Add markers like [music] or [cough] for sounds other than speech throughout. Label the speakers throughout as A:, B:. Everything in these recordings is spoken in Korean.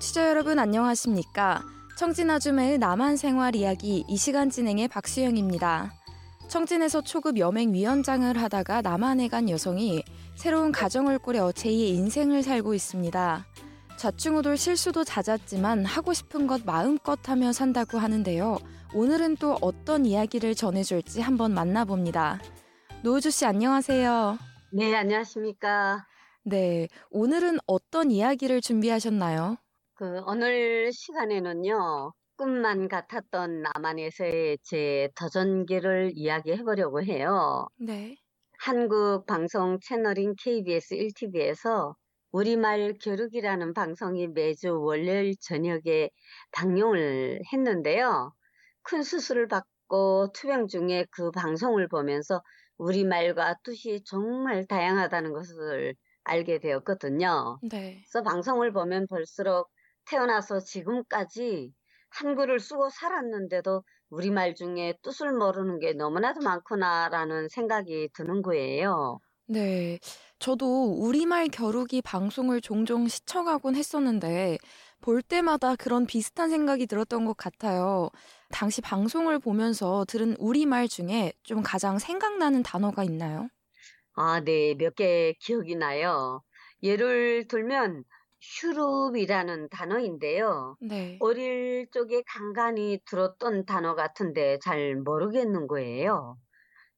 A: 청취자 여러분 안녕하십니까? 청진아줌의 남한 생활 이야기 이 시간 진행의 박수영입니다. 청진에서 초급 여맹 위원장을 하다가 남한에 간 여성이 새로운 가정을 꾸려 제2의 인생을 살고 있습니다. 좌충우돌 실수도 잦았지만 하고 싶은 것 마음껏 하며 산다고 하는데요. 오늘은 또 어떤 이야기를 전해줄지 한번 만나봅니다. 노우주 씨 안녕하세요.
B: 네, 안녕하십니까.
A: 네, 오늘은 어떤 이야기를 준비하셨나요?
B: 그 오늘 시간에는요. 꿈만 같았던 남한에서의 제 도전기를 이야기해 보려고 해요.
A: 네.
B: 한국 방송 채널인 KBS 1TV에서 우리말 겨루기라는 방송이 매주 월요일 저녁에 방영을 했는데요. 큰 수술을 받고 투병 중에 그 방송을 보면서 우리말과 뜻이 정말 다양하다는 것을 알게 되었거든요.
A: 네.
B: 그래서 방송을 보면 볼수록 태어나서 지금까지 한글을 쓰고 살았는데도 우리말 중에 뜻을 모르는 게 너무나도 많구나라는 생각이 드는 거예요.
A: 네. 저도 우리말 겨루기 방송을 종종 시청하곤 했었는데 볼 때마다 그런 비슷한 생각이 들었던 것 같아요. 당시 방송을 보면서 들은 우리말 중에 좀 가장 생각나는 단어가 있나요?
B: 아, 네. 몇 개 기억이 나요. 예를 들면 슈룹이라는 단어인데요.
A: 네.
B: 어릴 적에 간간히 들었던 단어 같은데 잘 모르겠는 거예요.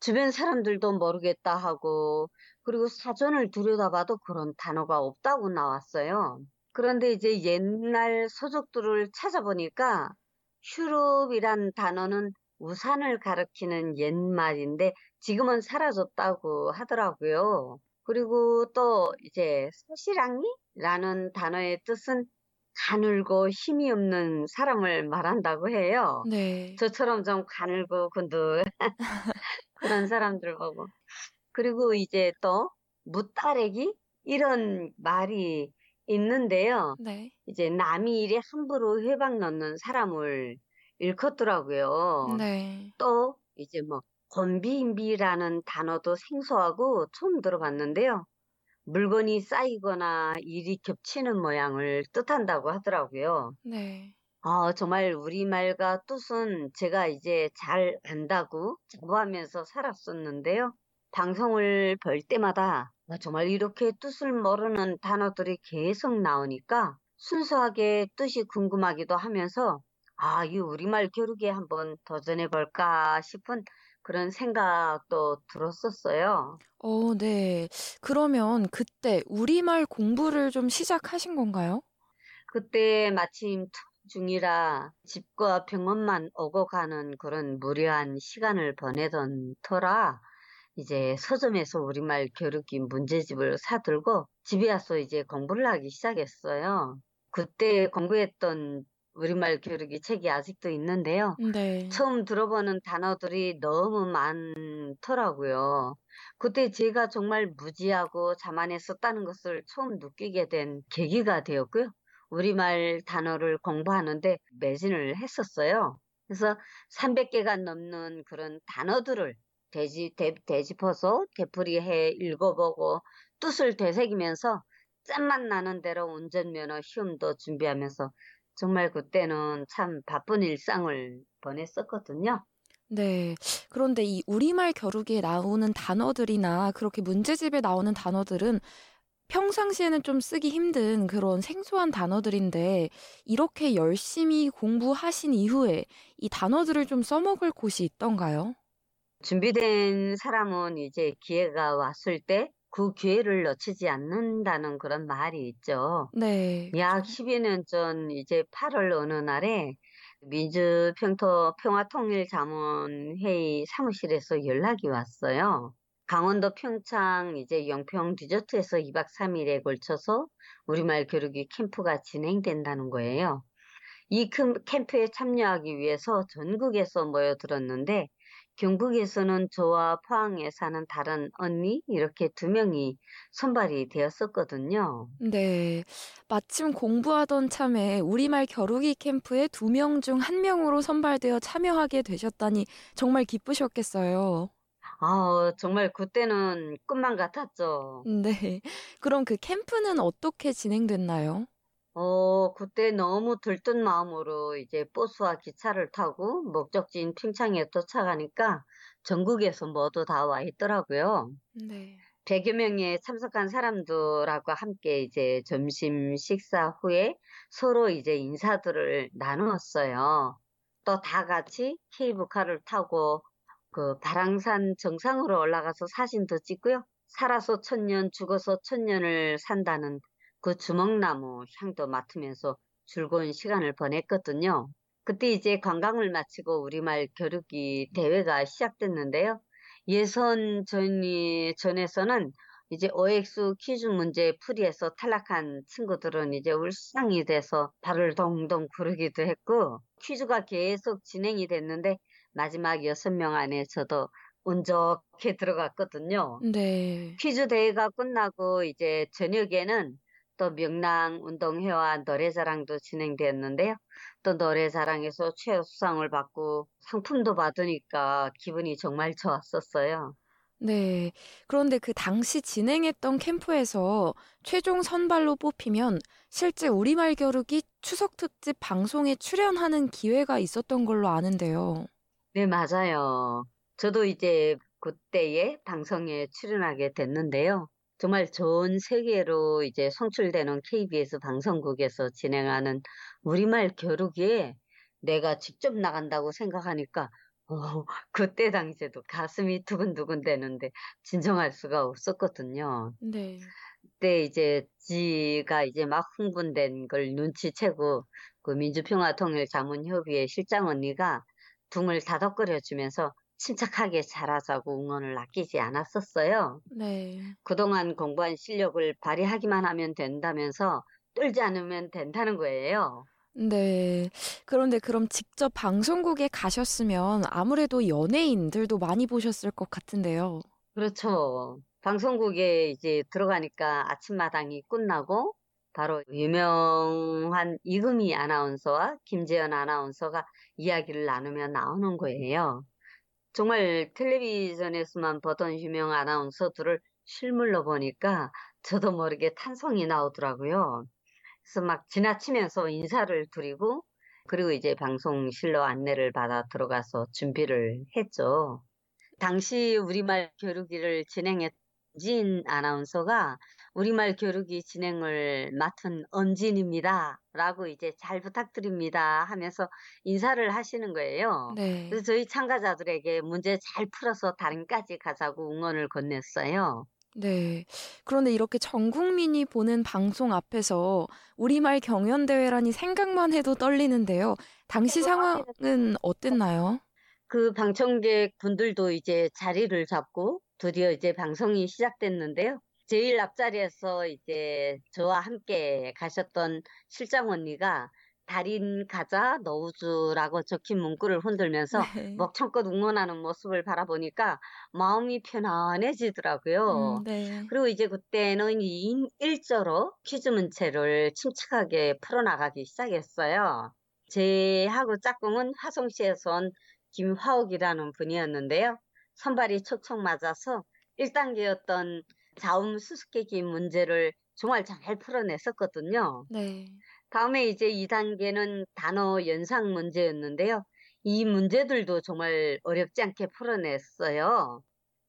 B: 주변 사람들도 모르겠다 하고 그리고 사전을 들여다봐도 그런 단어가 없다고 나왔어요. 그런데 이제 옛날 서적들을 찾아보니까 슈룹이란 단어는 우산을 가리키는 옛말인데 지금은 사라졌다고 하더라고요. 그리고 또 이제 사시랑이 라는 단어의 뜻은 가늘고 힘이 없는 사람을 말한다고 해요.
A: 네.
B: 저처럼 좀 가늘고 근들 [laughs] 그런 사람들 보고. 그리고 이제 또 무따래기 이런 말이 있는데요.
A: 네.
B: 이제 남이 일에 함부로 회방 넣는 사람을 일컫더라고요.
A: 네.
B: 또 이제 뭐 곤비인비라는 단어도 생소하고 처음 들어봤는데요. 물건이 쌓이거나 일이 겹치는 모양을 뜻한다고 하더라고요.
A: 네.
B: 아, 정말 우리말과 뜻은 제가 이제 잘 안다고 자부하면서 살았었는데요. 방송을 볼 때마다 아, 정말 이렇게 뜻을 모르는 단어들이 계속 나오니까 순수하게 뜻이 궁금하기도 하면서 아, 이 우리말 겨루기에 한번 도전해 볼까 싶은 그런 생각도 들었었어요.
A: 어, 네. 그러면 그때 우리말 공부를 좀 시작하신 건가요?
B: 그때 마침 투병 중이라 집과 병원만 오고 가는 그런 무료한 시간을 보내던 터라 이제 서점에서 우리말 겨루기 문제집을 사들고 집에 와서 이제 공부를 하기 시작했어요. 그때 공부했던 우리말 겨루기 책이 아직도 있는데요.
A: 네.
B: 처음 들어보는 단어들이 너무 많더라고요. 그때 제가 정말 무지하고 자만했었다는 것을 처음 느끼게 된 계기가 되었고요. 우리말 단어를 공부하는데 매진을 했었어요. 그래서 300개가 넘는 그런 단어들을 되지, 되, 되짚어서 되풀이해 읽어보고 뜻을 되새기면서 짠맛 나는 대로 운전면허 시험도 준비하면서 정말 그때는 참 바쁜 일상을 보냈었거든요.
A: 네. 그런데 이 우리말 겨루기에 나오는 단어들이나 그렇게 문제집에 나오는 단어들은 평상시에는 좀 쓰기 힘든 그런 생소한 단어들인데 이렇게 열심히 공부하신 이후에 이 단어들을 좀 써먹을 곳이 있던가요?
B: 준비된 사람은 이제 기회가 왔을 때 그 기회를 놓치지 않는다는 그런 말이 있죠.
A: 네.
B: 약 10여 년전 이제 8월 어느 날에 민주평토 평화통일자문회의 사무실에서 연락이 왔어요. 강원도 평창 이제 영평 디저트에서 2박 3일에 걸쳐서 우리말 교육이 캠프가 진행된다는 거예요. 이 캠프에 참여하기 위해서 전국에서 모여들었는데 경북에서는 저와 포항에 사는 다른 언니 이렇게 두 명이 선발이 되었었거든요.
A: 네. 마침 공부하던 참에 우리말 겨루기 캠프에 두 명 중 한 명으로 선발되어 참여하게 되셨다니 정말 기쁘셨겠어요.
B: 아, 정말 그때는 꿈만 같았죠.
A: 네. 그럼 그 캠프는 어떻게 진행됐나요?
B: 어, 그때 너무 들뜬 마음으로 이제 버스와 기차를 타고 목적지인 핑창에 도착하니까 전국에서 모두 다 와 있더라고요.
A: 네.
B: 100여 명의 참석한 사람들하고 함께 이제 점심 식사 후에 서로 이제 인사들을 나누었어요. 또 다 같이 케이블카를 타고 그 바랑산 정상으로 올라가서 사진도 찍고요. 살아서 천년, 죽어서 천년을 산다는 그 주먹나무 향도 맡으면서 즐거운 시간을 보냈거든요. 그때 이제 관광을 마치고 우리말 겨루기 대회가 시작됐는데요. 예선 전이 전에서는 이제 OX 퀴즈 문제 풀이에서 탈락한 친구들은 이제 울상이 돼서 발을 동동 구르기도 했고 퀴즈가 계속 진행이 됐는데 마지막 여섯 명 안에 저도 운 좋게 들어갔거든요.
A: 네.
B: 퀴즈 대회가 끝나고 이제 저녁에는 또 명랑 운동회와 노래자랑도 진행되었는데요. 또 노래자랑에서 최우수상을 받고 상품도 받으니까 기분이 정말 좋았었어요.
A: 네. 그런데 그 당시 진행했던 캠프에서 최종 선발로 뽑히면 실제 우리말 겨루기 추석 특집 방송에 출연하는 기회가 있었던 걸로 아는데요.
B: 네, 맞아요. 저도 이제 그때에 방송에 출연하게 됐는데요. 정말 전 세계로 이제 송출되는 KBS 방송국에서 진행하는 우리말 겨루기에 내가 직접 나간다고 생각하니까 어, [laughs] 그때 당시에도 가슴이 두근두근 되는데 진정할 수가 없었거든요.
A: 네.
B: 그때 이제 지가 이제 막 흥분된 걸 눈치채고 그 민주평화통일자문협의회 실장 언니가 둥을 다독거려 주면서 침착하게 잘하자고 응원을 아끼지 않았었어요.
A: 네.
B: 그동안 공부한 실력을 발휘하기만 하면 된다면서 떨지 않으면 된다는 거예요.
A: 네. 그런데 그럼 직접 방송국에 가셨으면 아무래도 연예인들도 많이 보셨을 것 같은데요.
B: 그렇죠. 방송국에 이제 들어가니까 아침마당이 끝나고 바로 유명한 이금희 아나운서와 김재현 아나운서가 이야기를 나누며 나오는 거예요. 정말 텔레비전에서만 보던 유명 아나운서들을 실물로 보니까 저도 모르게 탄성이 나오더라고요. 그래서 막 지나치면서 인사를 드리고 그리고 이제 방송실로 안내를 받아 들어가서 준비를 했죠. 당시 우리말 교류기를 진행했던 진 아나운서가 우리말 교류기 진행을 맡은 엄진입니다. 라고 이제 잘 부탁드립니다 하면서 인사를 하시는 거예요.
A: 네.
B: 그래서 저희 참가자들에게 문제 잘 풀어서 다른까지 가자고 응원을 건넸어요.
A: 네. 그런데 이렇게 전 국민이 보는 방송 앞에서 우리말 경연대회라니 생각만 해도 떨리는데요. 당시 상황은 어땠나요?
B: 그 방청객 분들도 이제 자리를 잡고 드디어 이제 방송이 시작됐는데요. 제일 앞자리에서 이제 저와 함께 가셨던 실장 언니가 달인 가자 너우주라고 적힌 문구를 흔들면서
A: 네.
B: 먹청껏 응원하는 모습을 바라보니까 마음이 편안해지더라고요.
A: 음, 네.
B: 그리고 이제 그때는 2인 1조로 퀴즈 문체를 침착하게 풀어나가기 시작했어요. 제하고 짝꿍은 화성시에서 온 김화옥이라는 분이었는데요. 선발이 촉촉 맞아서 1단계였던 자음 수수께끼 문제를 정말 잘 풀어냈었거든요.
A: 네.
B: 다음에 이제 2단계는 단어 연상 문제였는데요. 이 문제들도 정말 어렵지 않게 풀어냈어요.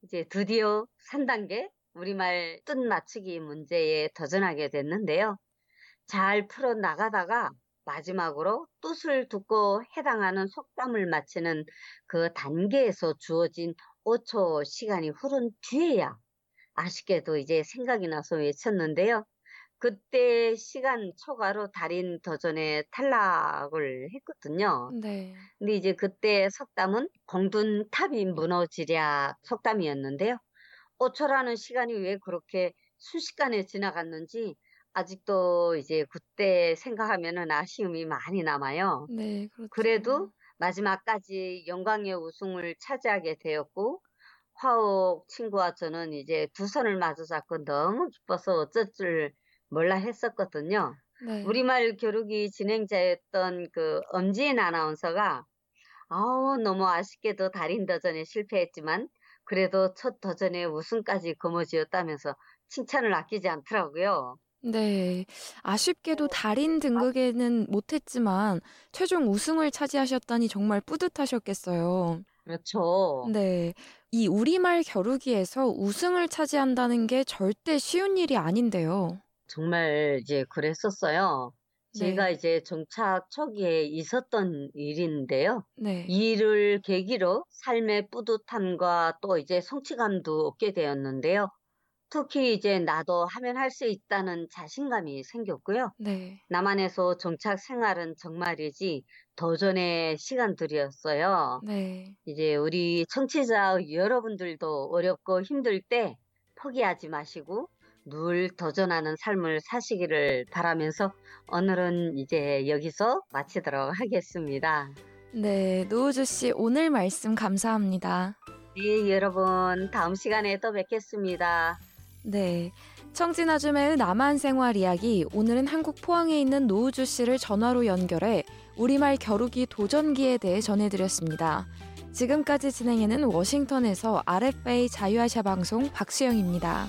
B: 이제 드디어 3단계 우리말 뜻 맞추기 문제에 도전하게 됐는데요. 잘 풀어 나가다가 마지막으로 뜻을 듣고 해당하는 속담을 맞히는 그 단계에서 주어진 5초 시간이 흐른 뒤에야 아쉽게도 이제 생각이 나서 외쳤는데요. 그때 시간 초과로 달인 도전에 탈락을 했거든요.
A: 네.
B: 근데 이제 그때 속담은 공둔 탑이 무너지랴 속담이었는데요. 5초라는 시간이 왜 그렇게 순식간에 지나갔는지 아직도 이제 그때 생각하면은 아쉬움이 많이 남아요.
A: 네, 그렇죠.
B: 그래도 마지막까지 영광의 우승을 차지하게 되었고 화옥 친구와 저는 이제 두 손을 마주 잡고 너무 기뻐서 어쩔 줄 몰라 했었거든요.
A: 네.
B: 우리말 교육이 진행자였던 그 엄지인 아나운서가 아우 너무 아쉽게도 달인 도전에 실패했지만 그래도 첫 도전에 우승까지 거머쥐었다면서 칭찬을 아끼지 않더라고요.
A: 네. 아쉽게도 달인 등극에는 못했지만 최종 우승을 차지하셨다니 정말 뿌듯하셨겠어요.
B: 그렇죠.
A: 네. 이 우리말 겨루기에서 우승을 차지한다는 게 절대 쉬운 일이 아닌데요.
B: 정말 이제 그랬었어요. 제가
A: 네.
B: 이제 정착 초기에 있었던 일인데요.
A: 네.
B: 이 일을 계기로 삶의 뿌듯함과 또 이제 성취감도 얻게 되었는데요. 특히 이제 나도 하면 할 수 있다는 자신감이 생겼고요.
A: 네.
B: 남한에서 정착 생활은 정말이지 도전의 시간들이었어요.
A: 네.
B: 이제 우리 청취자 여러분들도 어렵고 힘들 때 포기하지 마시고 늘 도전하는 삶을 사시기를 바라면서 오늘은 이제 여기서 마치도록 하겠습니다.
A: 네. 노우주 씨 오늘 말씀 감사합니다.
B: 네, 여러분 다음 시간에 또 뵙겠습니다.
A: 네. 청진아줌의 남한 생활 이야기 오늘은 한국 포항에 있는 노우주 씨를 전화로 연결해 우리말 겨루기 도전기에 대해 전해드렸습니다. 지금까지 진행해는 워싱턴에서 RFA 자유아시아 방송 박수영입니다.